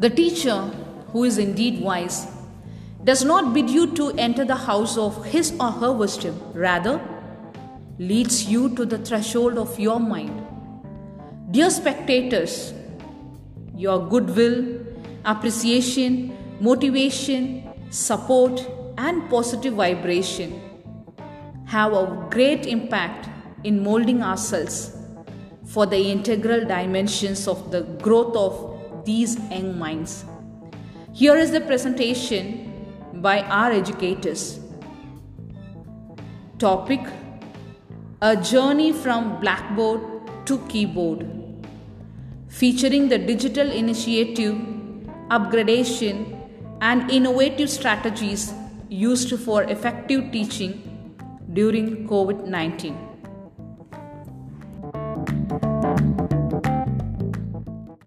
The teacher, who is indeed wise, does not bid you to enter the house of his or her wisdom, rather, leads you to the threshold of your mind. Dear spectators, your goodwill, appreciation, motivation, support, and positive vibration have a great impact in molding ourselves for the integral dimensions of the growth of these young minds. Here is the presentation by our educators. Topic A journey from blackboard to keyboard, featuring the digital initiative, upgradation, and innovative strategies used for effective teaching during COVID 19.